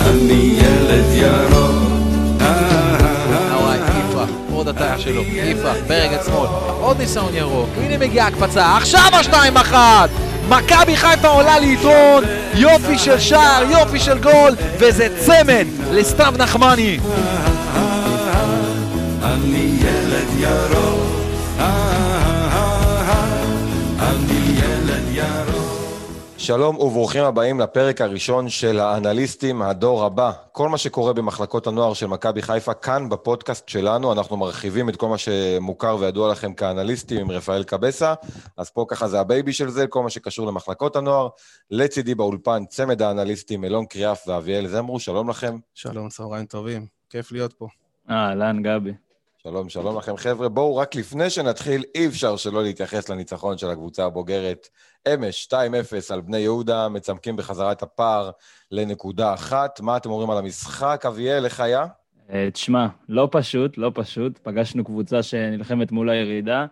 אני ילד ירוק. וואי, יפרח, עוד הטיה שלו, יפרח, ברגל שמאל, עוד ניסיון ירוק, הנה מגיעה הקפצה, עכשיו השתיים אחת! מכבי חיפה עולה ליתרון, יופי של שער, יופי של גול, וזה צמד לסתיו נחמני. אני ילד ירוק. שלום וברוכים הבאים לפרק הראשון של האנליסטים, הדור הבא. כל מה שקורה במחלקות הנוער של מכבי חיפה, כאן בפודקאסט שלנו, אנחנו מרחיבים את כל מה שמוכר וידוע לכם כאנליסטים עם רפאל קבסה, אז פה ככה זה ה baby של זה, כל מה שקשור למחלקות הנוער. לצידי באולפן, צמד האנליסטים, אלון קריאף ואביאל זמרו, שלום לכם. שלום, צהריים טובים, כיף להיות פה. אהלן, גבי. שלום, שלום לכם חבר'ה. בואו, רק לפני שנתחיל, אי אפשר שלא להתייחס לניצחון של הקבוצה הבוגרת. אמש, 2-0 על בני יהודה, מצמקים בחזרה את הפער לנקודה אחת. מה אתם אומרים על המשחק? אביאל, איך היה? אה, תשמע, לא פשוט, לא פשוט. פגשנו קבוצה שנלחמת מול הירידה,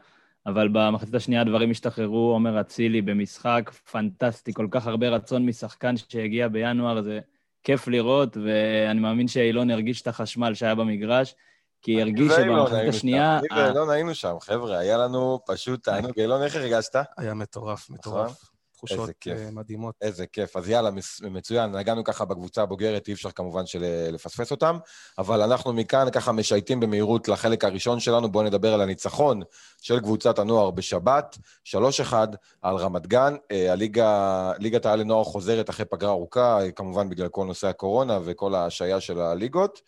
אבל במחצית השנייה הדברים השתחררו. עומר אצילי במשחק פנטסטי, כל כך הרבה רצון משחקן שהגיע בינואר, זה כיף לראות, ואני מאמין שאילון הרגיש את החשמל שהיה במגרש. כי הרגיש שבמחצית השנייה... אני ואילון היינו שם, חבר'ה, היה לנו פשוט תענוג. אילון, איך הרגשת? היה מטורף, מטורף. תחושות נכון. איזה כיף. אה, מדהימות. איזה כיף. אז יאללה, מצוין. נגענו ככה בקבוצה הבוגרת, אי אפשר כמובן של... לפספס אותם, אבל אנחנו מכאן ככה משייטים במהירות לחלק הראשון שלנו. בואו נדבר על הניצחון של קבוצת הנוער בשבת, 3-1 על רמת גן. אה, הליגה, ליגת העל לנוער חוזרת אחרי פגרה ארוכה, כמובן בגלל כל נושא הקורונה וכל ההשעיה של הליגות.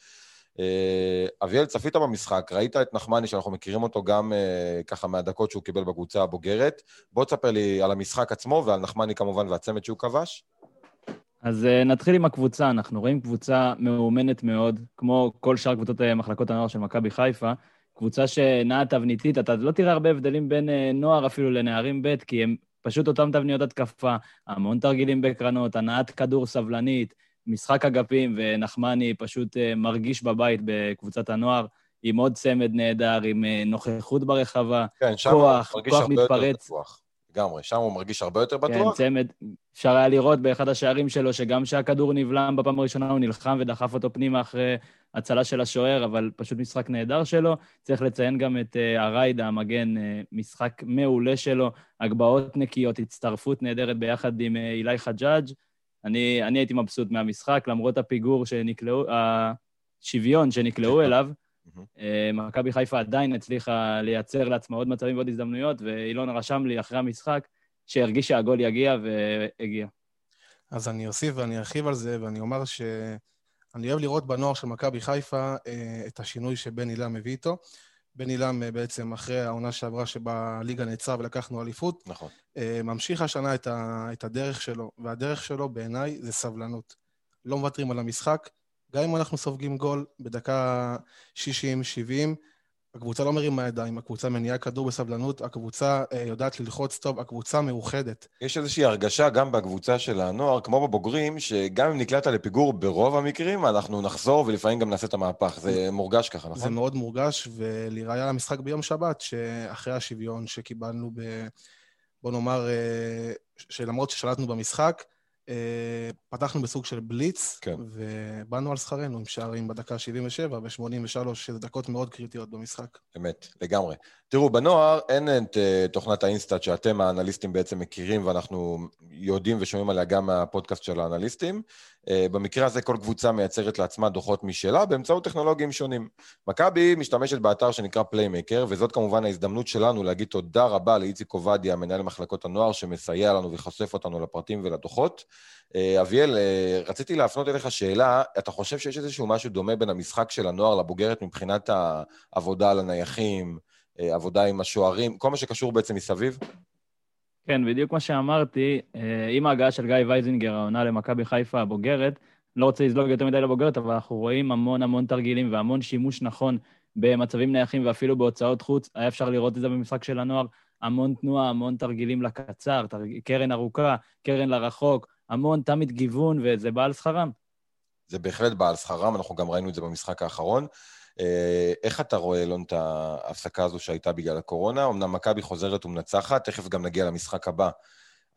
אה, אביאל, צפית במשחק, ראית את נחמני, שאנחנו מכירים אותו גם אה, ככה מהדקות שהוא קיבל בקבוצה הבוגרת. בוא תספר לי על המשחק עצמו ועל נחמני כמובן והצמד שהוא כבש. אז uh, נתחיל עם הקבוצה. אנחנו רואים קבוצה מאומנת מאוד, כמו כל שאר קבוצות מחלקות הנוער של מכבי חיפה. קבוצה שנעה תבניתית, אתה לא תראה הרבה הבדלים בין נוער אפילו לנערים ב', כי הם פשוט אותם תבניות התקפה, המון תרגילים בקרנות, הנעת כדור סבלנית, משחק אגפים, ונחמני פשוט uh, מרגיש בבית בקבוצת הנוער, עם עוד צמד נהדר, עם uh, נוכחות ברחבה. כן, שם כוח, הוא מרגיש כוח הרבה יותר מתפרץ. בטוח. לגמרי, שם הוא מרגיש הרבה יותר כן, בטוח. צמד. אפשר היה לראות באחד השערים שלו, שגם כשהכדור נבלם בפעם הראשונה, הוא נלחם ודחף אותו פנימה אחרי הצלה של השוער, אבל פשוט משחק נהדר שלו. צריך לציין גם את uh, הריידה, המגן, uh, משחק מעולה שלו, הגבהות נקיות, הצטרפות נהדרת ביחד עם uh, אילי חג'אג'. אני, אני הייתי מבסוט מהמשחק, למרות הפיגור שנקלעו, השוויון שנקלעו אליו. אה, מכבי חיפה עדיין הצליחה לייצר לעצמה עוד מצבים ועוד הזדמנויות, ואילון רשם לי אחרי המשחק שהרגיש שהגול יגיע, והגיע. אז אני אוסיף ואני ארחיב על זה, ואני אומר שאני אוהב לראות בנוער של מכבי חיפה אה, את השינוי שבן אילם מביא איתו. בן אילם אה, בעצם אחרי העונה שעברה שבה הליגה נעצרה ולקחנו אליפות, נכון. אה, ממשיך השנה את, ה, את הדרך שלו, והדרך שלו בעיניי זה סבלנות. לא מוותרים על המשחק, גם אם אנחנו סופגים גול בדקה 60-70, הקבוצה לא מרימה ידיים, הקבוצה מניעה כדור בסבלנות, הקבוצה אה, יודעת ללחוץ טוב, הקבוצה מאוחדת. יש איזושהי הרגשה גם בקבוצה של הנוער, כמו בבוגרים, שגם אם נקלעת לפיגור ברוב המקרים, אנחנו נחזור ולפעמים גם נעשה את המהפך. זה מורגש ככה, זה נכון? מאוד מורגש, ולראיה למשחק ביום שבת, שאחרי השוויון שקיבלנו ב... בוא נאמר, אה, שלמרות ששלטנו במשחק, פתחנו בסוג של בליץ, כן. ובאנו על שכרנו עם שערים בדקה 77 ו-83, שזה דקות מאוד קריטיות במשחק. אמת, לגמרי. תראו, בנוער אין את אה, תוכנת ה InStat שאתם האנליסטים בעצם מכירים, ואנחנו יודעים ושומעים עליה גם מהפודקאסט של האנליסטים. אה, במקרה הזה כל קבוצה מייצרת לעצמה דוחות משלה באמצעות טכנולוגיים שונים. מכבי משתמשת באתר שנקרא Playermaker, וזאת כמובן ההזדמנות שלנו להגיד תודה רבה לאיציק עובדיה, מנהל מחלקות הנוער, שמסייע לנו וחושף אותנו לפרטים ולדוחות. אה, אביאל, אה, רציתי להפנות אליך שאלה, אתה חושב שיש איזשהו משהו דומה בין המשחק של הנוער לבוגרת מבחינת העבודה על הנייחים, עבודה עם השוערים, כל מה שקשור בעצם מסביב? כן, בדיוק מה שאמרתי, אה, עם ההגעה של גיא וייזינגר, העונה למכבי חיפה הבוגרת, לא רוצה לזלוג יותר מדי לבוגרת, אבל אנחנו רואים המון המון תרגילים והמון שימוש נכון במצבים נייחים ואפילו בהוצאות חוץ. היה אפשר לראות את זה במשחק של הנוער, המון תנועה, המון תרגילים לקצר, תרג... קרן ארוכה, קרן לרחוק, המון תמיד גיוון, וזה בא על שכרם. זה בהחלט בא על שכרם, אנחנו גם ראינו את זה במשחק האחרון. אה, איך אתה רואה, אלון, את ההפסקה הזו שהייתה בגלל הקורונה? אמנם מכבי חוזרת ומנצחת, תכף גם נגיע למשחק הבא.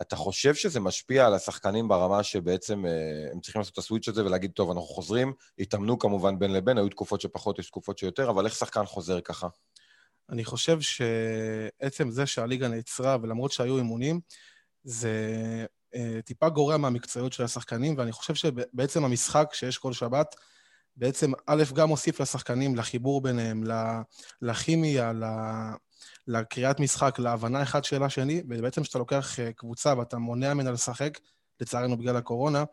אתה חושב שזה משפיע על השחקנים ברמה שבעצם אה, הם צריכים לעשות את הסוויץ' הזה ולהגיד, טוב, אנחנו חוזרים, התאמנו כמובן בין לבין, היו תקופות שפחות, יש תקופות שיותר, אבל איך שחקן חוזר ככה? אני חושב שעצם זה שהליגה נעצרה, ולמרות שהיו אימונים, זה אה, טיפה גורע מהמקצועיות של השחקנים, ואני חושב שבעצם המשחק שיש כל שבת, בעצם א', גם מוסיף לשחקנים, לחיבור ביניהם, לכימיה, ל- לקריאת משחק, להבנה אחד של השני, ובעצם כשאתה לוקח אה, קבוצה ואתה מונע ממנה לשחק, לצערנו בגלל הקורונה,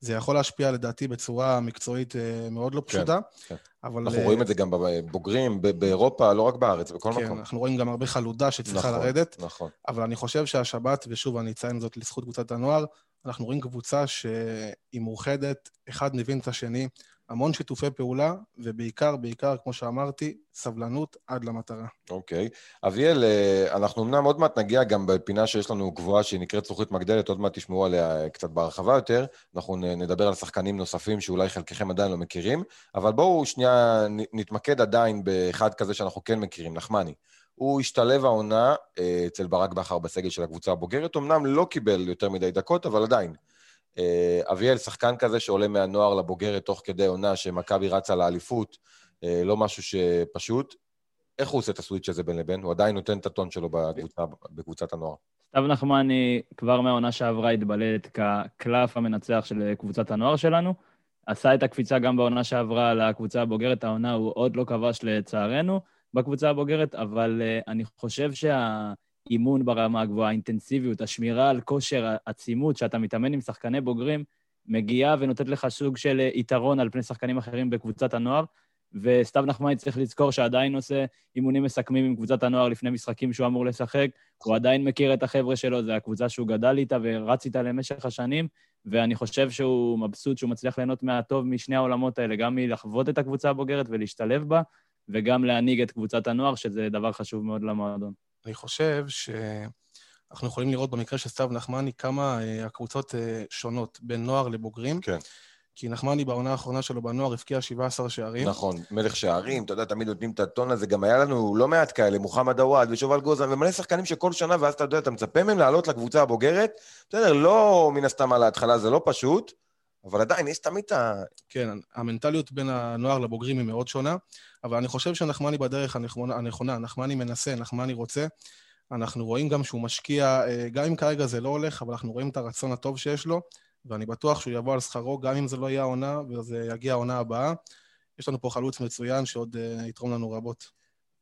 זה יכול להשפיע לדעתי בצורה מקצועית אה, מאוד לא פשוטה. כן. אבל... אנחנו אה, רואים את זה גם בבוגרים, באירופה, לא רק בארץ, בכל כן, מקום. אנחנו רואים גם הרבה חלודה שצריכה נכון, לרדת, נכון. אבל אני חושב שהשבת, ושוב, אני אציין זאת לזכות קבוצת הנוער, אנחנו רואים קבוצה שהיא מאוחדת, אחד מבין את השני, המון שיתופי פעולה, ובעיקר, בעיקר, כמו שאמרתי, סבלנות עד למטרה. אוקיי. אביאל, אה, אנחנו אמנם עוד מעט נגיע גם בפינה שיש לנו גבוהה שהיא נקראת זכוכית מגדלת, עוד מעט תשמעו עליה אה, קצת בהרחבה יותר. אנחנו נדבר על שחקנים נוספים שאולי חלקכם עדיין לא מכירים, אבל בואו שנייה נתמקד עדיין באחד כזה שאנחנו כן מכירים, נחמני. הוא השתלב העונה אה, אצל ברק בכר בסגל של הקבוצה הבוגרת, אמנם לא קיבל יותר מדי דקות, אבל עדיין. אה, אביאל, שחקן כזה שעולה מהנוער לבוגרת תוך כדי עונה שמכבי רצה לאליפות, אה, לא משהו שפשוט. איך הוא עושה את הסוויץ' הזה בין לבין? הוא עדיין נותן את הטון שלו בקבוצה, בקבוצת הנוער. סתיו נחמני כבר מהעונה שעברה התבלט כקלף המנצח של קבוצת הנוער שלנו. עשה את הקפיצה גם בעונה שעברה לקבוצה הבוגרת, העונה הוא עוד לא כבש לצערנו בקבוצה הבוגרת, אבל uh, אני חושב שהאימון ברמה הגבוהה, האינטנסיביות, השמירה על כושר העצימות, שאתה מתאמן עם שחקני בוגרים, מגיעה ונותנת לך סוג של אה, יתרון על פני שחקנים אחרים בקבוצת הנוער, וסתיו נחמני צריך לזכור שעדיין עושה אימונים מסכמים עם קבוצת הנוער לפני משחקים שהוא אמור לשחק. הוא עדיין מכיר את החבר'ה שלו, זו הקבוצה שהוא גדל איתה ורץ איתה למשך השנים, ואני חושב שהוא מבסוט שהוא מצליח ליהנות מהטוב משני העולמות האלה, גם מלחוות את הקבוצה הבוגרת ולהשתלב בה, וגם להנהיג את קבוצת הנוער, שזה דבר חשוב מאוד למועדון. אני חושב שאנחנו יכולים לראות במקרה של סתיו נחמני כמה אה, הקבוצות אה, שונות בין נוער לבוגרים. כן. כי נחמני בעונה האחרונה שלו בנוער הבקיע 17 שערים. נכון, מלך שערים, אתה יודע, תמיד נותנים את הטון הזה, גם היה לנו לא מעט כאלה, מוחמד עוואד ושובל גוזן, ומלא שחקנים שכל שנה, ואז אתה יודע, אתה מצפה מהם לעלות לקבוצה הבוגרת, בסדר, לא מן הסתם על ההתחלה, זה לא פשוט, אבל עדיין יש תמיד את ה... כן, המנטליות בין הנוער לבוגרים היא מאוד שונה, אבל אני חושב שנחמני בדרך הנכונה, הנכונה, נחמני מנסה, נחמני רוצה. אנחנו רואים גם שהוא משקיע, אה, גם אם כרגע זה לא הולך, אבל אנחנו רואים את הרצון הטוב שיש לו, ואני בטוח שהוא יבוא על שכרו, גם אם זה לא יהיה העונה, וזה יגיע העונה הבאה. יש לנו פה חלוץ מצוין שעוד uh, יתרום לנו רבות.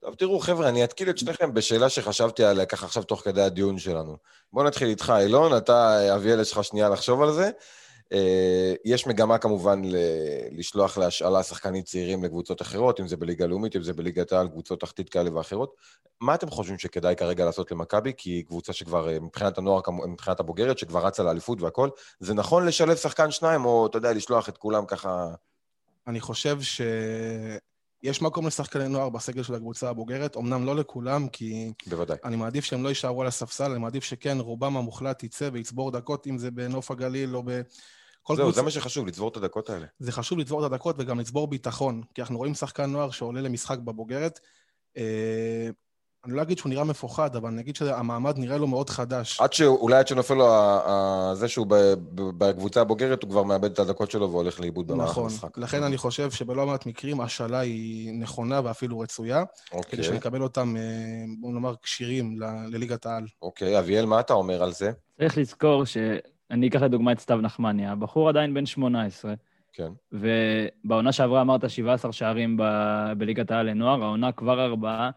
טוב, תראו, חבר'ה, אני אתקיל את שניכם בשאלה שחשבתי עליה ככה עכשיו תוך כדי הדיון שלנו. בואו נתחיל איתך, אילון, אתה, אביאל, יש לך שנייה לחשוב על זה. אה, יש מגמה כמובן ל- לשלוח להשאלה שחקנים צעירים לקבוצות אחרות, אם זה בליגה לאומית, אם זה בליגת העל, קבוצות תחתית כאלה ואחרות. מה אתם חושבים שכדאי כרגע לעשות למכבי? כי היא קבוצה שכבר, אה, מבחינת הנוער, מבחינת הבוגרת, שכבר רצה לאליפות והכל, זה נכון לשלב שחקן שניים, או אתה יודע, לשלוח את כולם ככה... אני חושב שיש מקום לשחקני נוער בסגל של הקבוצה הבוגרת, אמנם לא לכולם, כי בוודאי. אני מעדיף שהם לא יישארו על הספסל, אני מעדיף שכן, רובם המוחלט יצא ויצבור דקות, אם זה בנוף הגליל או זהו, זה מה שחשוב, לצבור את הדקות האלה. זה חשוב לצבור את הדקות וגם לצבור ביטחון, כי אנחנו רואים שחקן נוער שעולה למשחק בבוגרת. אה, אני לא אגיד שהוא נראה מפוחד, אבל אני אגיד שהמעמד נראה לו מאוד חדש. עד שאולי עד שנופל לו ה- ה- זה שהוא ב- ב- בקבוצה הבוגרת, הוא כבר מאבד את הדקות שלו והולך לאיבוד במהלך נכון. המשחק. לכן אני חושב שבלא מעט מקרים השאלה היא נכונה ואפילו רצויה, כדי אוקיי, שנקבל אותם, אה, בואו נאמר, כשירים ל- לליגת העל. אוקיי, אביאל, מה אתה אומר על זה? צריך לזכור שאני אקח לדוגמה את סתיו נחמני, הבחור עדיין בן 18, כן. ובעונה שעברה אמרת 17 שערים ב- בליגת העל לנוער, העונה כבר ארבעה.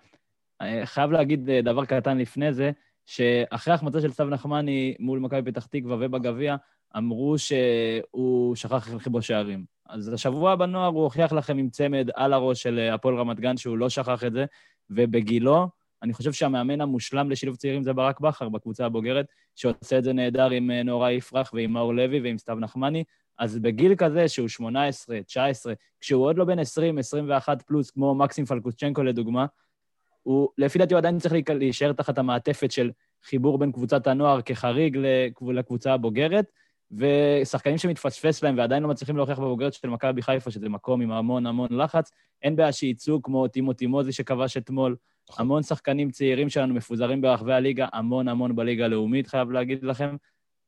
אה, חייב להגיד אה, דבר קטן לפני זה, שאחרי ההחמצה של סתיו נחמני מול מכבי פתח תקווה ובגביע, אמרו שהוא שכח לכבוש שערים. אז השבוע בנוער הוא הוכיח לכם עם צמד על הראש של אה, הפועל רמת גן שהוא לא שכח את זה, ובגילו, אני חושב שהמאמן המושלם לשילוב צעירים זה ברק בכר בקבוצה הבוגרת, שעושה את זה נהדר עם אה, נורא יפרח ועם מאור לוי ועם סתיו נחמני. אז בגיל כזה, שהוא 18, 19, כשהוא עוד לא בן 20, 21 פלוס, כמו מקסים פלקוצ'נקו לדוגמה, הוא, לפי דעתי הוא עדיין צריך להישאר תחת המעטפת של חיבור בין קבוצת הנוער כחריג לקב- לקבוצה הבוגרת, ושחקנים שמתפספס להם ועדיין לא מצליחים להוכיח בבוגרת של מכבי חיפה, שזה מקום עם המון המון לחץ, אין בעיה שיצאו כמו טימו טימוזי שכבש אתמול. נכון. המון שחקנים צעירים שלנו מפוזרים ברחבי הליגה, המון המון בליגה הלאומית, חייב להגיד לכם.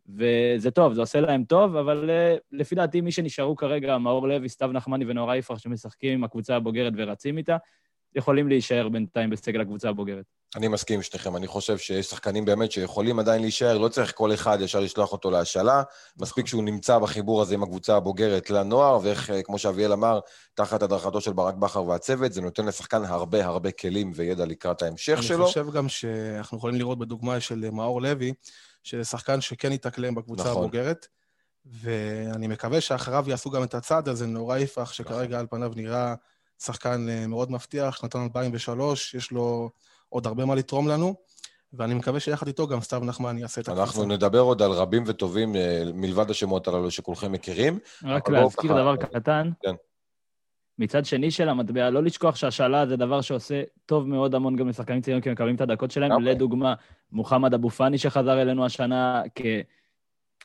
וזה טוב, זה עושה להם טוב, אבל אה, לפי דעתי מי שנשארו כרגע, מאור לוי, סתיו נחמני ונאור יפרח, שמשחקים עם הקבוצה הבוגרת ורצים איתה, יכולים להישאר בינתיים בסגל הקבוצה הבוגרת. אני מסכים עם שניכם, אני חושב שיש שחקנים באמת שיכולים עדיין להישאר, לא צריך כל אחד ישר לשלוח אותו להשאלה, מספיק שהוא נמצא בחיבור הזה עם הקבוצה הבוגרת לנוער, ואיך, אה, כמו שאביאל אמר, תחת הדרכתו של ברק בכר והצוות, זה נותן לשחקן הרבה הרבה כלים וידע לקראת ההמשך אני שלו. חושב גם שאנחנו יכולים לראות בדוגמה של מאור לוי, שזה שחקן שכן התאקלם בקבוצה נכון. הבוגרת, ואני מקווה שאחריו יעשו גם את הצעד הזה, נורא יפרח, שכרגע על פניו נראה שחקן אה, מאוד מבטיח, שנתן 2003, יש לו עוד הרבה מה לתרום לנו, ואני מקווה שיחד איתו גם סתיו נחמן יעשה את הקבוצה. אנחנו נדבר עוד על רבים וטובים אה, מלבד השמות הללו שכולכם מכירים. רק בואו להזכיר דבר קטן. כן. מצד שני של המטבע, לא לשכוח שהשאלה זה דבר שעושה טוב מאוד המון גם לשחקנים צעירים, כי הם מקבלים את הדקות שלהם. לגמרי. לדוגמה, מוחמד אבו פאני שחזר אלינו השנה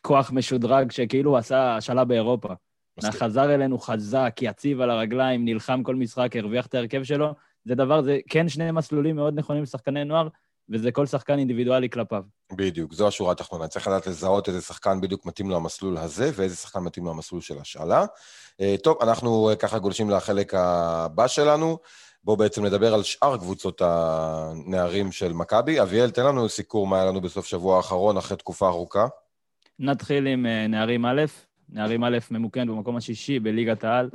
ככוח משודרג, שכאילו הוא עשה השאלה באירופה. מסכים. חזר אלינו חזק, יציב על הרגליים, נלחם כל משחק, הרוויח את ההרכב שלו. זה דבר, זה כן שני מסלולים מאוד נכונים לשחקני נוער, וזה כל שחקן אינדיבידואלי כלפיו. בדיוק, זו השורה התחתונה. צריך לדעת לזהות איזה שחקן בדיוק מתאים לו המסלול הזה, ואיזה שחקן מתאים לו המסלול של השאלה. אה, טוב, אנחנו אה, ככה גולשים לחלק הבא שלנו. בואו בעצם נדבר על שאר קבוצות הנערים של מכבי. אביאל, תן לנו סיקור מה היה לנו בסוף שבוע האחרון, אחרי תקופה ארוכה. נתחיל עם אה, נערים א', נערים א' ממוקמת במקום השישי בליגת העל,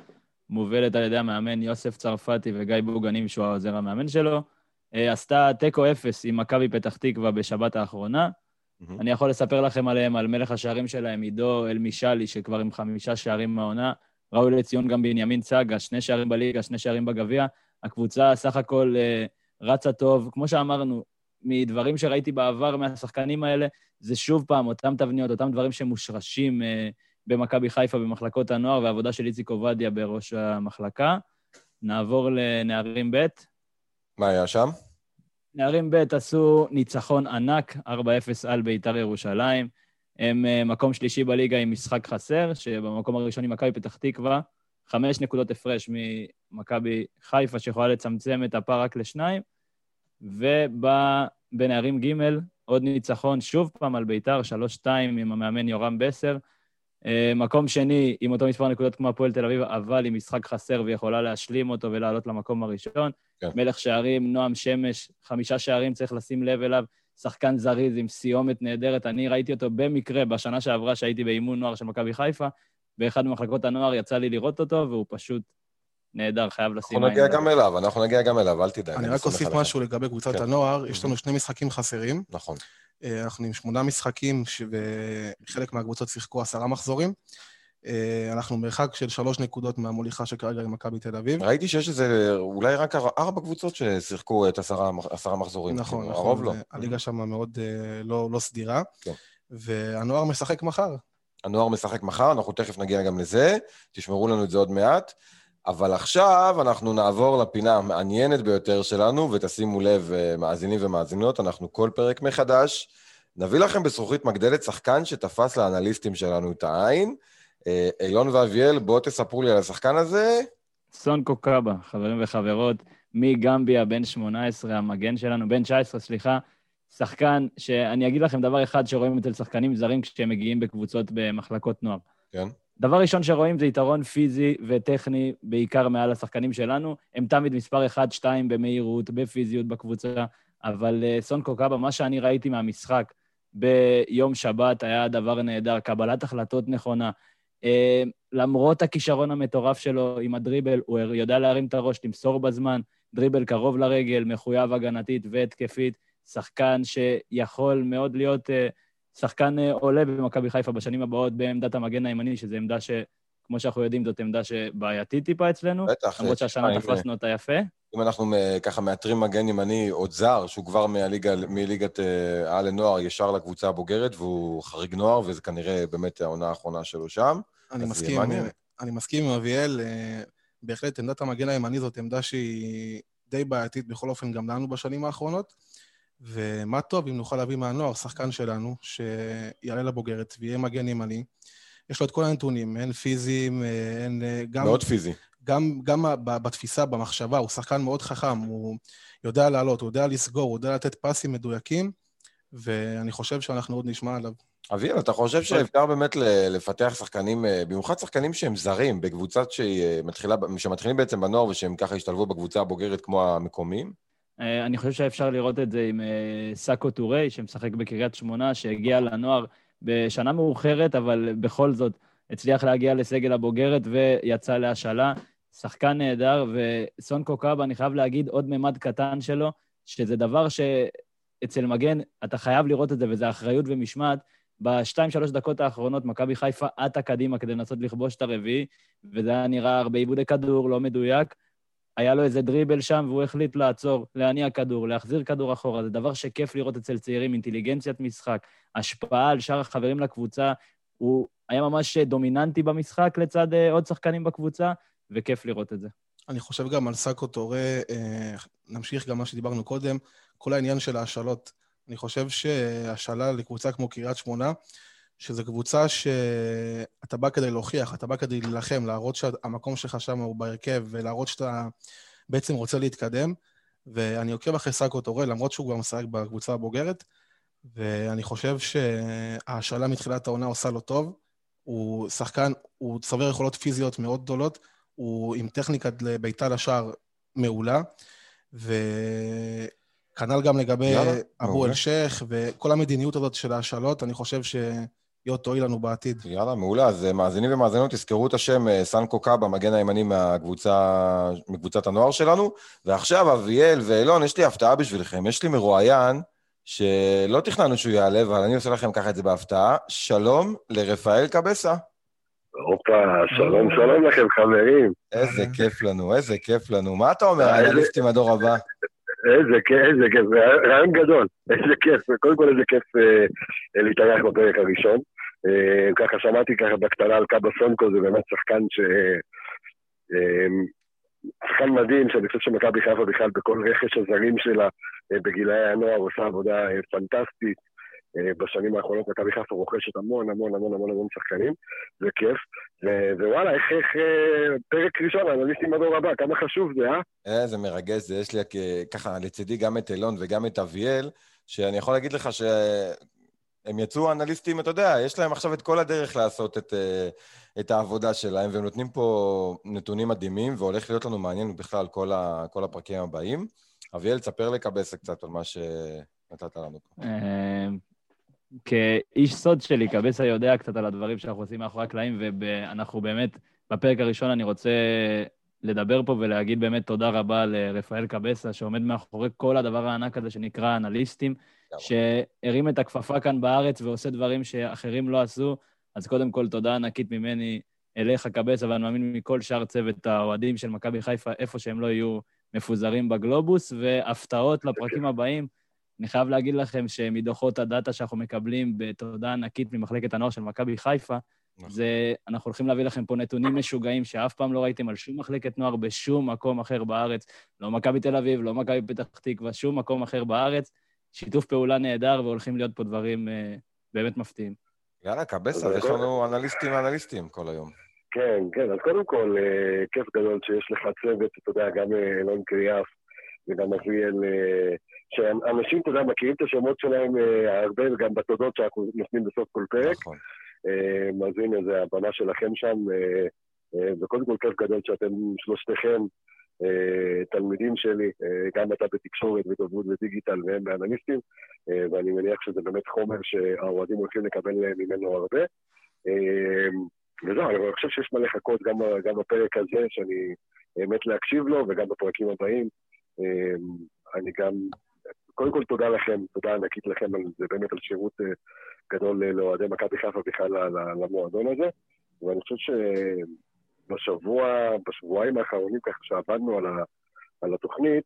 מובלת על ידי המאמן יוסף צרפתי וגיא בוגנים, שהוא העוזר המאמן שלו. אה, עשתה תיקו אפס עם מכבי פתח תקווה בשבת האחרונה. מהמם. אני יכול לספר לכם עליהם, על מלך השערים שלהם, עידו אלמישלי, שכבר עם חמישה שערים מהעונה. ראוי לציון גם בנימין צגה, שני שערים בליגה, שני שערים בגביע. הקבוצה סך הכל אה, רצה טוב. כמו שאמרנו, מדברים שראיתי בעבר מהשחקנים האלה, זה שוב פעם אותם תבניות, אותם דברים שמושרשים אה, במכבי חיפה במחלקות הנוער, והעבודה של איציק עובדיה בראש המחלקה. נעבור לנערים ב'. מה היה שם? נערים ב' עשו ניצחון ענק, 4-0 על בית"ר ירושלים. הם אה, מקום שלישי בליגה עם משחק חסר, שבמקום הראשון עם מכבי פתח תקווה, חמש נקודות הפרש ממכבי חיפה, שיכולה לצמצם את הפער רק לשניים. ובנערים ג' עוד ניצחון, שוב פעם על בית"ר, 3-2 עם המאמן יורם בסר. אה, מקום שני עם אותו מספר נקודות כמו הפועל תל אביב, אבל עם משחק חסר ויכולה להשלים אותו ולעלות למקום הראשון. כן. מלך שערים, נועם שמש, חמישה שערים, צריך לשים לב אליו. שחקן זריז עם סיומת נהדרת. אני ראיתי אותו במקרה בשנה שעברה שהייתי באימון נוער של מכבי חיפה, באחד ממחלקות הנוער יצא לי לראות אותו, והוא פשוט נהדר, חייב לשים אנחנו נגיע עין גם. אליו, אנחנו נגיע גם אליו, אל תדאג. אני רק אוסיף. משהו לגבי קבוצת כן. הנוער, יש לנו שני משחקים חסרים. נכון. אה, אנחנו עם שמונה משחקים, וחלק מהקבוצות שיחקו עשרה מחזורים. אה, אנחנו מרחק של שלוש נקודות מהמוליכה שכרגע עם מכבי תל אביב. ראיתי שיש איזה, אולי רק אר- ארבע קבוצות ששיחקו את עשרה עשרה מחזורים. נכון, כאילו, נכון. הרוב לא. הליגה שם מאוד אה, לא לא סדירה. כן. והנוער משחק מחר. הנוער משחק מחר, אנחנו תכף נגיע גם לזה, תשמרו לנו את זה עוד מעט. אבל עכשיו אנחנו נעבור לפינה המעניינת ביותר שלנו, ותשימו לב, אה, מאזינים ומאזינות, אנחנו כל פרק מחדש נביא לכם בזכוכית מגדלת שחקן שתפס לאנליסטים שלנו את העין. אה, אילון ואביאל, בואו תספרו לי על השחקן הזה. סון קוקאבה, חברים וחברות, מגמביה, בן 18, המגן שלנו, בן 19, סליחה. שחקן שאני אגיד לכם דבר אחד שרואים אצל שחקנים זרים כשהם מגיעים בקבוצות במחלקות נוער. כן. דבר ראשון שרואים זה יתרון פיזי וטכני, בעיקר מעל השחקנים שלנו. הם תמיד מספר 1-2 במהירות, בפיזיות בקבוצה, אבל uh, סון קוקאבה, מה שאני ראיתי מהמשחק ביום שבת היה דבר נהדר, קבלת החלטות נכונה. Uh, למרות הכישרון המטורף שלו עם הדריבל, הוא יודע להרים את הראש, למסור בזמן, דריבל קרוב לרגל, מחויב הגנתית והתקפית, שחקן שיכול מאוד להיות uh, שחקן uh, עולה במכבי חיפה בשנים הבאות בעמדת המגן הימני, שזו עמדה ש... כמו שאנחנו יודעים, זאת עמדה שבעייתית טיפה אצלנו, בטח. למרות אה, שהשנה תשמע, אם, תפסנו אותה יפה. אם אנחנו אה, ככה מאתרים מגן ימני עוד זר, שהוא כבר מהליגה, מליגת אה, העל לנוער ישר לקבוצה הבוגרת, והוא חריג נוער, וזה כנראה באמת העונה האחרונה שלו שם. אני מסכים. אני מסכים עם אביאל, אה, בהחלט עמדת המגן הימני זאת עמדה שהיא די בעייתית בכל אופן גם לנו בשנים האחרונות, ומה טוב אם נוכל להביא מהנוער שחקן שלנו, שיעלה לבוגרת ויהיה מגן ימני. יש לו את כל הנתונים, הן פיזיים, אה, הן אה, גם... מאוד פיזי. גם, גם בתפיסה, במחשבה, הוא שחקן מאוד חכם, הוא יודע לעלות, הוא יודע לסגור, הוא יודע לתת פסים מדויקים, ואני חושב שאנחנו עוד נשמע עליו. אביאל, אתה חושב שאפשר באמת לפתח שחקנים, אה, במיוחד שחקנים שהם זרים, בקבוצה שהיא אה, מתחילה, שמתחילים בעצם בנוער ושהם ככה השתלבו בקבוצה הבוגרת כמו המקומיים? אה, אני חושב שאפשר לראות את זה עם אה, סאקו טורי, שמשחק בקריית שמונה, שהגיע לנוער בשנה מאוחרת, אבל בכל זאת הצליח להגיע לסגל הבוגרת ויצא להשאלה. שחקן נהדר, וסון קוקאבה, אני חייב להגיד עוד ממד קטן שלו, שזה דבר שאצל מגן אתה חייב לראות את זה, וזה אחריות ומשמעת. בשתיים, שלוש דקות האחרונות, מכבי חיפה עטה קדימה כדי לנסות לכבוש את הרביעי, וזה היה נראה הרבה עיבודי כדור, לא מדויק. היה לו איזה דריבל שם, והוא החליט לעצור, להניע כדור, להחזיר כדור אחורה. זה דבר שכיף לראות אצל צעירים, אינטליגנציית משחק, השפעה על שאר החברים לקבוצה. הוא היה ממש דומיננטי במשחק לצד אה, עוד שחקנים בקבוצה, וכיף לראות את זה. אני חושב גם על סאקו טורה, אה, נמשיך גם מה שדיברנו קודם, כל העניין של ההשאלות. אני חושב שהשאלה לקבוצה כמו קריית שמונה, שזו קבוצה שאתה בא כדי להוכיח, אתה בא כדי להילחם, להראות שהמקום שלך שם הוא בהרכב, ולהראות שאתה בעצם רוצה להתקדם. ואני עוקב אחרי סאקו טורה, למרות שהוא כבר משחק בקבוצה הבוגרת, ואני חושב שההשאלה מתחילת העונה עושה לו טוב. הוא שחקן, הוא צובר יכולות פיזיות מאוד גדולות, הוא עם טכניקת בעיטה לשער מעולה, וכנ"ל גם לגבי אבו. אל-שייח, וכל המדיניות הזאת של ההשאלות, אני חושב שיהיה תועיל לנו בעתיד. יאללה, מעולה. אז אה, מאזינים ומאזינות, תזכרו את השם אה, סנקו קאבה, מגן הימני מהקבוצה, מקבוצת הנוער שלנו. ועכשיו, אביאל ואילון, יש לי הפתעה בשבילכם. יש לי מרואיין שלא תכננו שהוא יעלה, אבל אני עושה לכם ככה את זה בהפתעה. שלום לרפאל קבסה. הופה, שלום שלום לכם חברים. איזה כיף לנו, איזה כיף לנו. מה אתה אומר, אה, איזה- האנליסטים הדור הבא? איזה כיף, איזה כיף, רע- רעיון גדול. איזה כיף, קודם כל איזה כיף אה, אה, להתארח בפרק הראשון. אה, ככה שמעתי ככה בקטנה על קאבה סונקו, זה באמת שחקן ש... שחקן מדהים, שאני חושב שמכבי חיפה בכלל בכל רכש הזרים שלה בגילאי הנוער עושה עבודה פנטסטית. אה, בשנים האחרונות מכבי חיפה רוכשת המון המון המון המון המון שחקנים, זה כיף. ווואלה, איך, איך אה, פרק ראשון, אנליסטים הדור הבא, כמה חשוב זה, אה? איזה מרגש זה. יש לי ככה לצידי גם את אילון וגם את אביאל, שאני יכול להגיד לך שהם יצאו אנליסטים, אתה יודע, יש להם עכשיו את כל הדרך לעשות את, אה, את העבודה שלהם, והם נותנים פה נתונים מדהימים, והולך להיות לנו מעניין בכלל כל, ה, כל הפרקים הבאים. אביאל, תספר לקבס קצת על מה שנתת לנו פה. כאיש סוד שלי, קבסה יודע קצת על הדברים שאנחנו עושים מאחורי הקלעים, ואנחנו באמת, בפרק הראשון אני רוצה לדבר פה ולהגיד באמת תודה רבה לרפאל קבסה, שעומד מאחורי כל הדבר הענק הזה שנקרא אנליסטים, שהרים את הכפפה כאן בארץ ועושה דברים שאחרים לא עשו. אז קודם כל, תודה ענקית ממני אליך, קבסה, ואני מאמין מכל שאר צוות האוהדים של מכבי חיפה, איפה שהם לא יהיו מפוזרים בגלובוס, והפתעות לפרקים הבאים. אני חייב להגיד לכם שמדוחות הדאטה שאנחנו מקבלים בתודה ענקית ממחלקת הנוער של מכבי חיפה, נכון. זה, אנחנו הולכים להביא לכם פה נתונים משוגעים שאף פעם לא ראיתם על שום מחלקת נוער בשום מקום אחר בארץ. לא מכבי תל אביב, לא מכבי פתח תקווה, שום מקום אחר בארץ. שיתוף פעולה נהדר, והולכים להיות פה דברים אה, באמת מפתיעים. יאללה, קבס, אז יש לנו אנליסטים ואנליסטים כל היום. כן, כן, אז קודם כל, אה, כיף גדול שיש לך צוות, אתה יודע, גם אה, אלון קריאף וגם אביאל, אה, שאנשים, אתה יודע, מכירים את השמות שלהם אה, הרבה, וגם בתודות שאנחנו נותנים בסוף כל פרק. נכון. אה, אז הנה, זה הבמה שלכם שם, אה, וקודם כל כיף גדול שאתם שלושתכם תלמידים שלי, גם אתה בתקשורת ותרבות ודיגיטל והם באנליסטים, ואני מניח שזה באמת חומר שהאוהדים הולכים לקבל ממנו הרבה. וזהו, אני חושב שיש מה לחכות גם, גם בפרק הזה, שאני מת להקשיב לו, וגם בפרקים הבאים. אני גם, קודם כל תודה לכם, תודה ענקית לכם על זה, באמת על שירות אה, גדול אה, לאוהדי מכבי חיפה בכלל ל- ל- למועדון הזה. ואני חושב שבשבוע, בשבועיים האחרונים ככה שעבדנו על, ה, על התוכנית,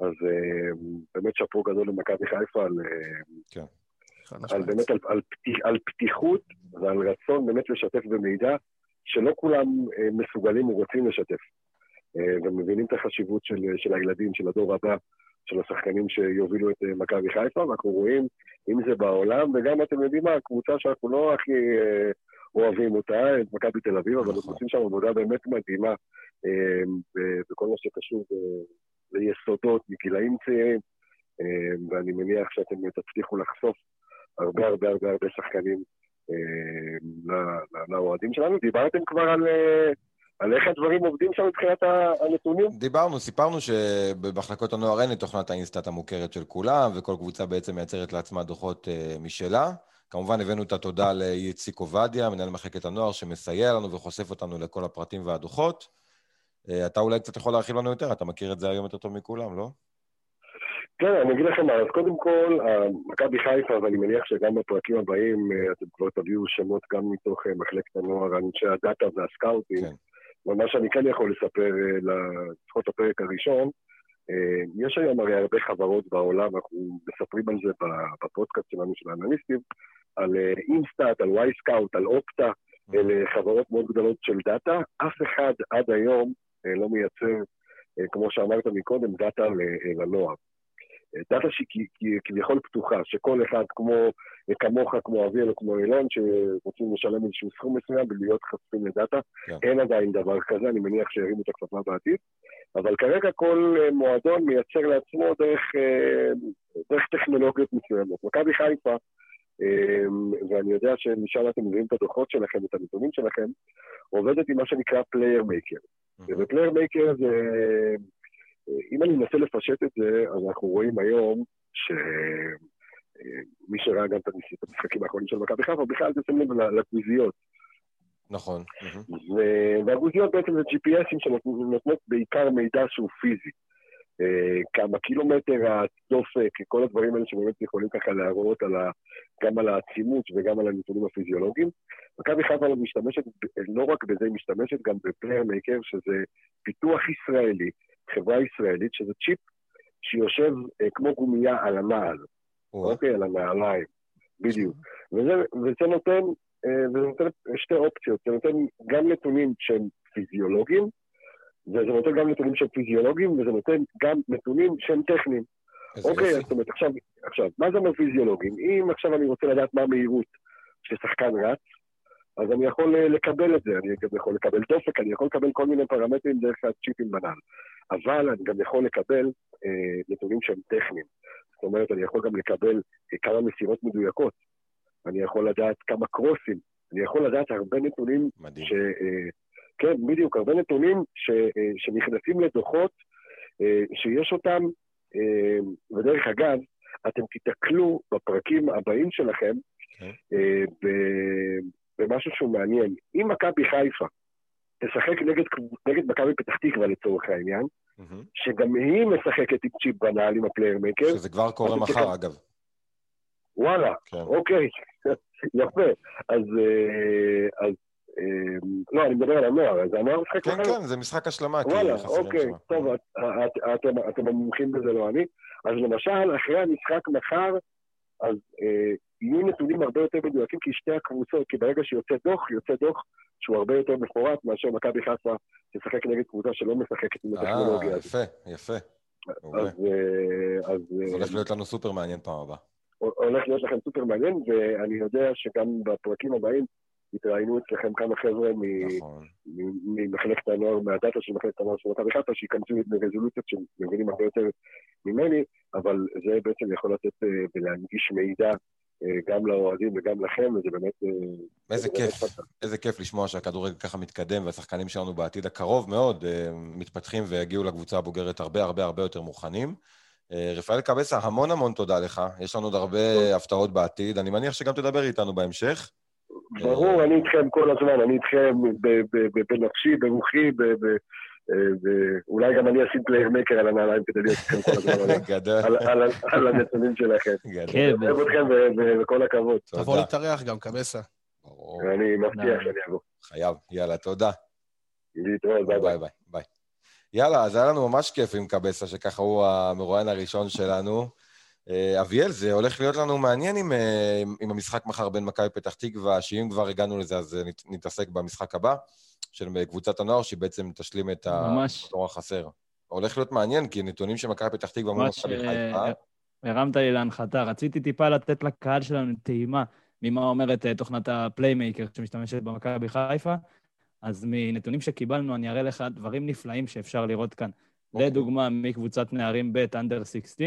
אז אה, באמת שאפו גדול למכבי חיפה על, חד על. באמת על, על, פתיח, על פתיחות ועל רצון באמת לשתף במידע שלא כולם מסוגלים ורוצים לשתף. ומבינים את החשיבות של, של הילדים, של הדור הבא, של השחקנים שיובילו את אה, מכבי חיפה, ואנחנו רואים, אם זה בעולם, וגם אתם יודעים מה, קבוצה שאנחנו לא הכי אה, אוהבים אותה, את מכבי תל אביב, אבל הם נכון. עושים שם עבודה באמת מדהימה אה, בכל מה שקשור ליסודות מגילאים צעירים, ואני מניח שאתם תצליחו לחשוף הרבה הרבה הרבה הרבה שחקנים לאוהדים שלנו. דיברתם כבר על, על איך הדברים עובדים שם מבחינת הנתונים? דיברנו, סיפרנו שבמחלקות הנוער אין את תוכנת האינסטאט המוכרת של כולם, וכל קבוצה בעצם מייצרת לעצמה דוחות אה, משלה. כמובן הבאנו את התודה לאיציק עובדיה, מנהל מחלקת הנוער, שמסייע לנו וחושף אותנו לכל הפרטים והדוחות. אה, אתה אולי קצת יכול להרחיב לנו יותר, אתה מכיר את זה היום יותר טוב מכולם, לא? כן, אני אגיד לכם מה, אז קודם כל, מכבי חיפה, ואני מניח שגם בפרקים הבאים אה, אתם כבר תביאו שמות גם מתוך מחלקת הנוער, אנשי הדאטה והסקאוטים. כן. אבל מה שאני כן יכול לספר, אה, לפחות הפרק הראשון, אה, יש היום הרי הרבה חברות בעולם, אנחנו מספרים על זה בפודקאסט שלנו של האנליסטים, על אה, InStat, על Wyscout, על Opta, אלה חברות מאוד גדולות של דאטה. אף אחד עד היום לא מייצר, כמו שאמרת מקודם, דאטה לנוער. דאטה שהיא כביכול פתוחה, שכל אחד כמו, כמוך, כמו אביאל או כמו אילון, שרוצים לשלם איזשהו סכום מסוים ולהיות חשופים לדאטה, כן. אין עדיין דבר כזה, אני מניח שירימו את הכפפה בעתיד, אבל כרגע כל אה, מועדון מייצר לעצמו דרך, אה, דרך טכנולוגיות מסוימות. מכבי חיפה, אה, ואני יודע שמשם אתם מביאים את הדוחות שלכם, את הנתונים שלכם, עובדת עם מה שנקרא Playermaker. ו Playermaker זה... אם אני מנסה לפשט את זה, אז אנחנו רואים היום שמי שראה גם את המש- את המשחקים האחרונים של מכבי חיפה, בכלל תשים לב ל- לגוזיות. נכון. ו- והגוזיות בעצם זה GPSים שנותנות בעיקר מידע שהוא פיזי. כמה קילומטר, הדופק, כל הדברים האלה שבאמת יכולים ככה להראות על ה, גם על העצימות וגם על הנתונים הפיזיולוגיים. מכבי חיפה משתמשת, ב- לא רק בזה, היא משתמשת גם ב Playermaker, שזה פיתוח ישראלי, חברה ישראלית, שזה צ'יפ שיושב אה, כמו גומייה על הנעל, או, אוקיי? על הנעליים, בדיוק. וזה, וזה נותן, אה, וזה נותן שתי אופציות, זה נותן גם נתונים שהם פיזיולוגיים, וזה נותן גם נתונים שהם פיזיולוגיים, וזה נותן גם נתונים שהם טכניים. אוקיי, יופי. זאת אומרת, עכשיו, עכשיו, מה זה אומר פיזיולוגיים? אם עכשיו אני רוצה לדעת מה המהירות ששחקן רץ, אז אני יכול אה, לקבל את זה, אני גם יכול לקבל דופק, אני יכול לקבל כל מיני פרמטרים דרך הצ'יפים בנעל. אבל אני גם יכול לקבל אה, נתונים שהם טכניים. זאת אומרת, אני יכול גם לקבל אה, כמה מסירות מדויקות. אני יכול לדעת כמה קרוסים. אני יכול לדעת הרבה נתונים מדהים. ש... אה, כן, בדיוק, הרבה נתונים ש, אה, שנכנסים לדוחות אה, שיש אותם, אה, ודרך אגב, אתם תיתקלו בפרקים הבאים שלכם כן. אה, ב- במשהו שהוא מעניין. אם מכבי חיפה תשחק נגד, נגד מכבי פתח תקווה לצורך העניין, מהמם. שגם היא משחקת עם צ'יפ בנעל עם ה Playermaker, שזה כבר קורה מחר, תכף- אגב. וואלה, כן. אוקיי, יפה. אז, אז לא, אני מדבר על הנוער, אז הנוער משחק כן, מחר? כן, זה משחק השלמה, כי וואלה, אוקיי. טוב, את- אתם- המומחים בזה, לא אני. אז למשל, אחרי המשחק מחר, אז אה, יהיו נתונים הרבה יותר מדויקים, כי שתי הקבוצות, כי ברגע שיוצא דוח, יוצא דוח שהוא הרבה יותר מפורט מאשר מכבי חיפה תשחק נגד קבוצה שלא משחקת עם הטכנולוגיה אה, הזאת. יפה, יפה. מעולה. אז, אה, זה אה, הולך להיות לנו סופר מעניין פעם הבאה. הולך להיות לכם סופר מעניין, ואני יודע שגם בפרקים הבאים יתראיינו אצלכם כמה חבר'ה נכון. ממחלקת הנוער, מהדאטה של מחלקת הנוער של מכבי חיפה, שייכנסו לרזולוציות שמבינים הרבה יותר ממני, אבל זה בעצם יכול לתת אה, ולהנגיש מידע אה, גם לאוהדים וגם לכם, וזה באמת... אה, איזה כיף. איזה כיף לשמוע שהכדורגל ככה מתקדם והשחקנים שלנו בעתיד הקרוב מאוד מתפתחים ויגיעו לקבוצה הבוגרת הרבה הרבה הרבה יותר מוכנים. רפאל קבסה, המון המון תודה לך. יש לנו עוד הרבה הפתעות בעתיד. אני מניח שגם תדבר איתנו בהמשך. ברור, אני איתכם כל הזמן, אני איתכם ב- ב- ב- בנפשי, ברוחי, ב- ב- אה, ואולי גם אני אשים Playermaker על הנעליים כדי להיות איתכם כל הזמן על- גדול, על- על- על הנתונים שלכם. גדול. כן, אוהב אתכם וכל הכבוד. תבוא. להתארח גם, קבסה. ברור, אני מבטיח. שאני אבוא. חייב. יאללה, תודה. להתראות. ביי ביי. ביי. יאללה, אז היה לנו ממש כיף עם קבסה, שככה הוא המרואיין הראשון שלנו. אה, אביאל, זה הולך להיות לנו מעניין עם, אה, עם- עם המשחק מחר בין מכבי פתח תקווה, שאם כבר הגענו לזה, אז אה, נת- נתעסק במשחק הבא, של קבוצת הנוער, שהיא בעצם תשלים את. התור החסר. הולך להיות מעניין, כי נתונים של מכבי פתח תקווה מול מכבי אה, חיפה. הרמת לי להנחתה. רציתי טיפה לתת לקהל שלנו טעימה ממה אומרת אה, תוכנת ה Playermaker שמשתמשת במכבי חיפה. אז מנתונים שקיבלנו, אני אראה לך דברים נפלאים שאפשר לראות כאן. אוקיי. לדוגמה, מקבוצת נערים ב', under 16,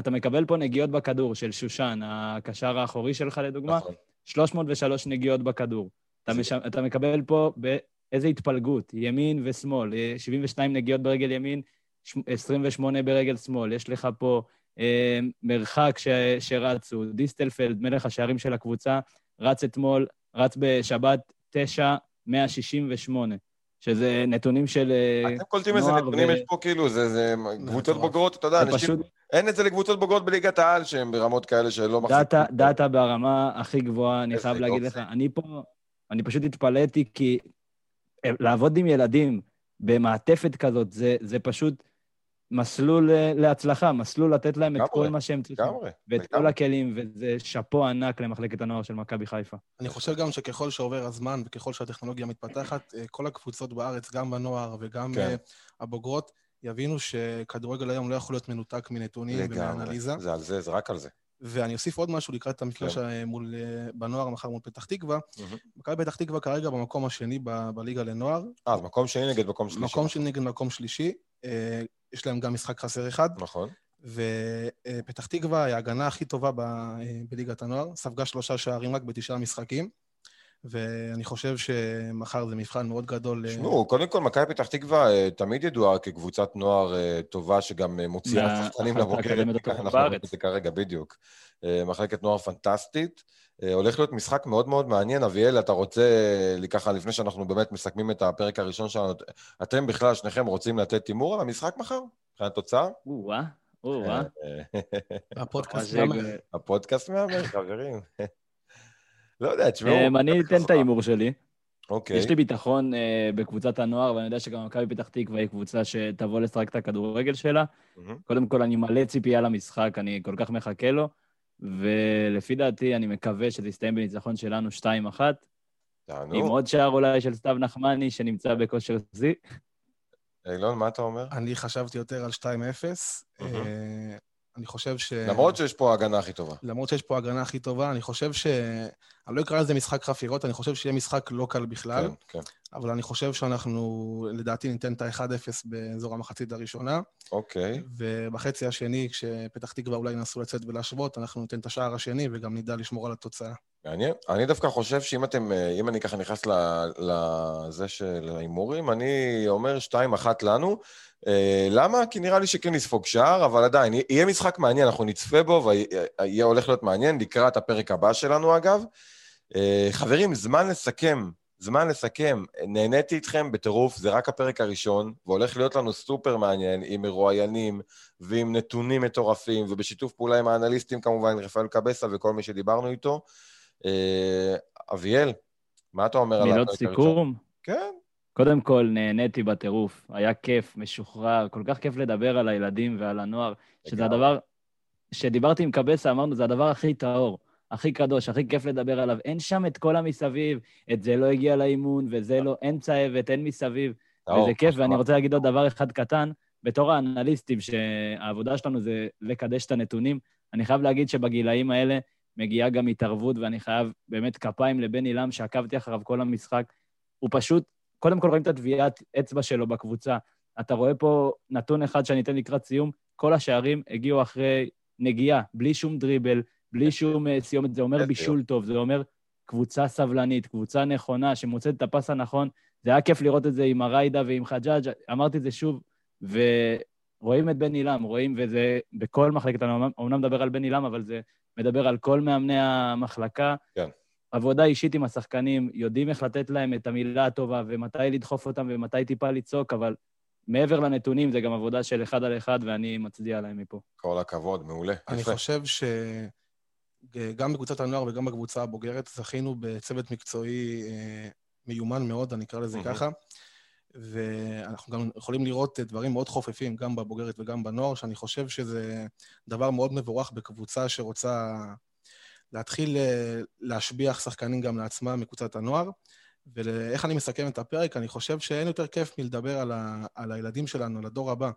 אתה מקבל פה נגיעות בכדור של שושן, הקשר האחורי שלך לדוגמה, נכון. 303 נגיעות בכדור. אתה, מש... אתה מקבל פה באיזה התפלגות, ימין ושמאל, אה, 72 נגיעות ברגל ימין, ש- 28 ברגל שמאל. יש לך פה אה, מרחק ש... שרצו, דיסטלפלד, מלך השערים של הקבוצה, רץ אתמול, רץ בשבת 9, 168, שזה נתונים של... אה, אתם קולטים איזה נוער נתונים ו- יש פה, כאילו, זה זה קבוצות. בוגרות, אתה יודע, אנשים... פשוט אין את זה לקבוצות בוגרות בליגת העל, שהן ברמות כאלה שלא מחזיקים. דאטה, דאטה ברמה הכי גבוהה, אני חייב להגיד לך. אני פה, אני פשוט התפלאתי, כי אה, לעבוד עם ילדים במעטפת כזאת, זה, זה פשוט מסלול אה, להצלחה, מסלול לתת להם את כל מה שהם צריכים. לגמרי. ואת כל. הכלים, וזה שאפו ענק למחלקת הנוער של מכבי חיפה. אני חושב גם שככל שעובר הזמן וככל שהטכנולוגיה מתפתחת, אה, כל הקבוצות בארץ, גם בנוער וגם כן. הבוגרות, יבינו שכדורגל היום לא יכול להיות מנותק מנתונים. ומאנליזה. זה על זה, זה רק על זה. ואני אוסיף עוד משהו לקראת המפגש כן. אה, מול, אה, בנוער מחר מול פתח תקווה. מכבי פתח תקווה כרגע במקום השני ב- בליגה לנוער, אה, אז מקום שני נגד מקום שלישי. מקום שני נגד מקום שלישי. אה, יש להם גם משחק חסר אחד, נכון. ופתח תקווה היא ההגנה הכי טובה ב- אה, בליגת הנוער, ספגה שלושה שערים רק בתשעה משחקים, ואני חושב שמחר זה מבחן מאוד גדול. אה, תשמעו, קודם כל, מכבי פתח תקווה אה, תמיד ידועה כקבוצת נוער אה, טובה, שגם אה, מוציאה מה- שחקנים לבוגרת. אנחנו רואים. את זה כרגע, בדיוק. אה, מחלקת נוער פנטסטית. אה, הולך להיות משחק מאוד מאוד מעניין. אביאל, אתה רוצה, אה, ככה, לפני שאנחנו באמת מסכמים את הפרק הראשון שלנו, אתם בכלל, שניכם רוצים לתת הימור על המשחק מחר? מבחינת תוצאה? או-אה, או-אה. אה, הפודקאסט. אה, הפודקאסט מהמר, חברים. לא יודע, תשמעו. אמ, אני אתן את ההימור שלי. אוקיי. יש לי ביטחון אה, בקבוצת הנוער, ואני יודע שגם מכבי פתח תקווה היא קבוצה שתבוא לשחק את הכדורגל שלה. קודם כל, אני מלא ציפייה למשחק, אני כל כך מחכה לו, ולפי דעתי, אני מקווה שזה יסתיים בניצחון שלנו 2-1, עם תענו. עוד שער אולי של סתיו נחמני, שנמצא בכושר שיא. אילון, מה אתה אומר? אני חשבתי יותר על 2-0. אני חושב ש... למרות שיש פה ההגנה הכי טובה. למרות שיש פה הגנה הכי טובה, אני חושב ש... אני לא אקרא לזה משחק חפירות, אני חושב שיהיה משחק לא קל בכלל, כן, כן. אבל אני חושב שאנחנו, לדעתי, ניתן את ה-1-0 באזור המחצית הראשונה, אוקיי. ובחצי השני, כשפתח תקווה אולי ינסו לצאת ולהשוות, אנחנו ניתן את השער השני וגם נדע לשמור על התוצאה. מעניין. אני דווקא חושב שאם אתם, אה, אם אני ככה נכנס לזה של ההימורים, אני אומר 2-1 לנו. אה, למה? כי נראה לי שכן נספוג שער, אבל עדיין, יהיה משחק מעניין, אנחנו נצפה בו, ויהיה הולך להיות מעניין לקראת הפרק הבא שלנו, אגב. אה, חברים, זמן לסכם, זמן לסכם. נהניתי איתכם בטירוף, זה רק הפרק הראשון, והולך להיות לנו סופר מעניין, עם מרואיינים ועם נתונים מטורפים, ובשיתוף פעולה עם האנליסטים כמובן, רפאל קבסה וכל מי שדיברנו איתו. אה, אביאל, מה אתה אומר על מילות הפרק הראשון? סיכום. כן, קודם כל, נהניתי בטירוף. היה כיף, משוחרר, כל כך כיף לדבר על הילדים ועל הנוער, שזה. הדבר... כשדיברתי עם קבסה, אמרנו, זה הדבר הכי טהור, הכי קדוש, הכי כיף לדבר עליו. אין שם את כל המסביב, את זה לא הגיע לאימון, וזה לא, אין צהבת, אין מסביב. טהור, וזה כיף, ואני. רוצה להגיד עוד דבר אחד קטן. בתור האנליסטים, שהעבודה שלנו זה לקדש את הנתונים, אני חייב להגיד שבגילאים האלה מגיעה גם התערבות, ואני חייב באמת כפיים לבן עילם, שעקבתי אחריו כל המשחק. הוא פשוט, קודם כל רואים את הטביעת אצבע שלו בקבוצה. אתה רואה פה נתון אחד שאני אתן לקראת סיום, כל השערים הגיעו אחרי נגיעה, בלי שום דריבל, בלי שום אה, סיומת. זה אומר בישול טוב, זה אומר קבוצה סבלנית, קבוצה נכונה, שמוצאת את הפס הנכון. זה היה כיף לראות את זה עם הריידה ועם חג'אג', אמרתי את זה שוב, ורואים את בן עילם, רואים, וזה בכל מחלקת, אני אומנם- אומנם מדבר על בן עילם, אבל זה מדבר על כל מאמני המחלקה. כן. עבודה אישית עם השחקנים, יודעים איך לתת להם את המילה הטובה ומתי לדחוף אותם ומתי טיפה לצעוק, אבל מעבר לנתונים זה גם עבודה של אחד על אחד, ואני מצדיע להם מפה. כל הכבוד, מעולה. אני יפה. חושב שגם בקבוצת הנוער וגם בקבוצה הבוגרת זכינו בצוות מקצועי אה, מיומן מאוד, אני אקרא לזה מהמם. ככה, ואנחנו גם יכולים לראות דברים מאוד חופפים, גם בבוגרת וגם בנוער, שאני חושב שזה דבר מאוד מבורך בקבוצה שרוצה להתחיל אה, להשביח שחקנים גם לעצמם מקבוצת הנוער. ואיך אני מסכם את הפרק, אני חושב שאין יותר כיף מלדבר על, ה, על הילדים שלנו, על הדור הבא,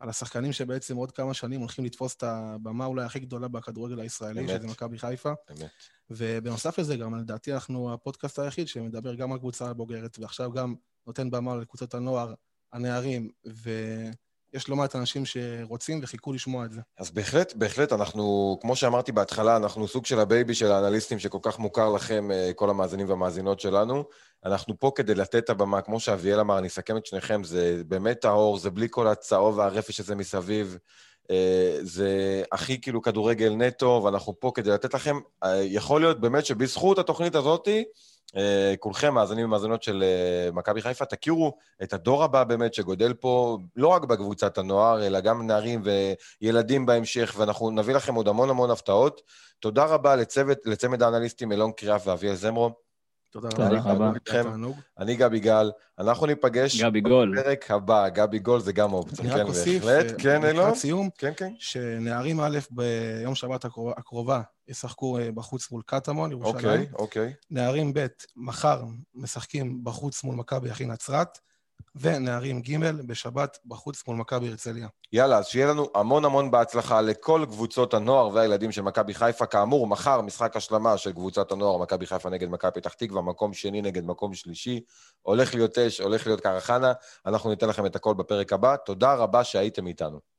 על השחקנים שבעצם עוד כמה שנים הולכים לתפוס את הבמה אולי הכי גדולה בכדורגל הישראלי, אמת. שזה מכבי חיפה. אמת. ובנוסף לזה, גם לדעתי אנחנו הפודקאסט היחיד שמדבר גם על קבוצה הבוגרת, ועכשיו גם נותן במה לקבוצות הנוער, הנערים, ויש לא מעט אנשים שרוצים וחיכו לשמוע את זה. אז בהחלט, בהחלט, אנחנו, כמו שאמרתי בהתחלה, אנחנו סוג של הבייבי של האנליסטים שכל כך מוכר לכם, אה, כל המאזינים והמאזינות שלנו. אנחנו פה כדי לתת את הבמה, כמו שאביאל אמר, אני אסכם את שניכם, זה באמת טהור, זה בלי כל הצהוב והרפש הזה מסביב. אה, זה הכי כאילו כדורגל נטו, ואנחנו פה כדי לתת לכם, אה, יכול להיות באמת שבזכות התוכנית הזאתי, אה, כולכם, מאזינים ומאזינות של מכבי חיפה, תכירו את הדור הבא באמת שגודל פה, לא רק בקבוצת הנוער, אלא גם נערים וילדים בהמשך, ואנחנו נביא לכם עוד המון המון הפתעות. תודה רבה לצוות, לצמד האנליסטים אלון קריאף ואביאל זמרו. תודה רבה. אני גבי גל, אנחנו ניפגש. בפרק הבא. גבי גול זה גם אופציה, אני כן, רק אוסיף, בהחלט. כן, אילון? לקראת סיום, כן, כן. שנערים א' ביום שבת הקרוב- הקרובה ישחקו אה, בחוץ מול קטמון, ירושלים. אוקיי, אוקיי. נערים ב' מחר משחקים בחוץ מול מכבי אחי נצרת, ונערים ג' בשבת בחוץ מול מכבי הרצליה. יאללה, אז שיהיה לנו המון המון בהצלחה לכל קבוצות הנוער והילדים של מכבי חיפה. כאמור, מחר משחק השלמה של קבוצת הנוער, מכבי חיפה נגד מכבי פתח תקווה, מקום שני נגד מקום שלישי. הולך להיות אש, הולך להיות קרחנה. אנחנו ניתן לכם את הכל בפרק הבא. תודה רבה שהייתם איתנו.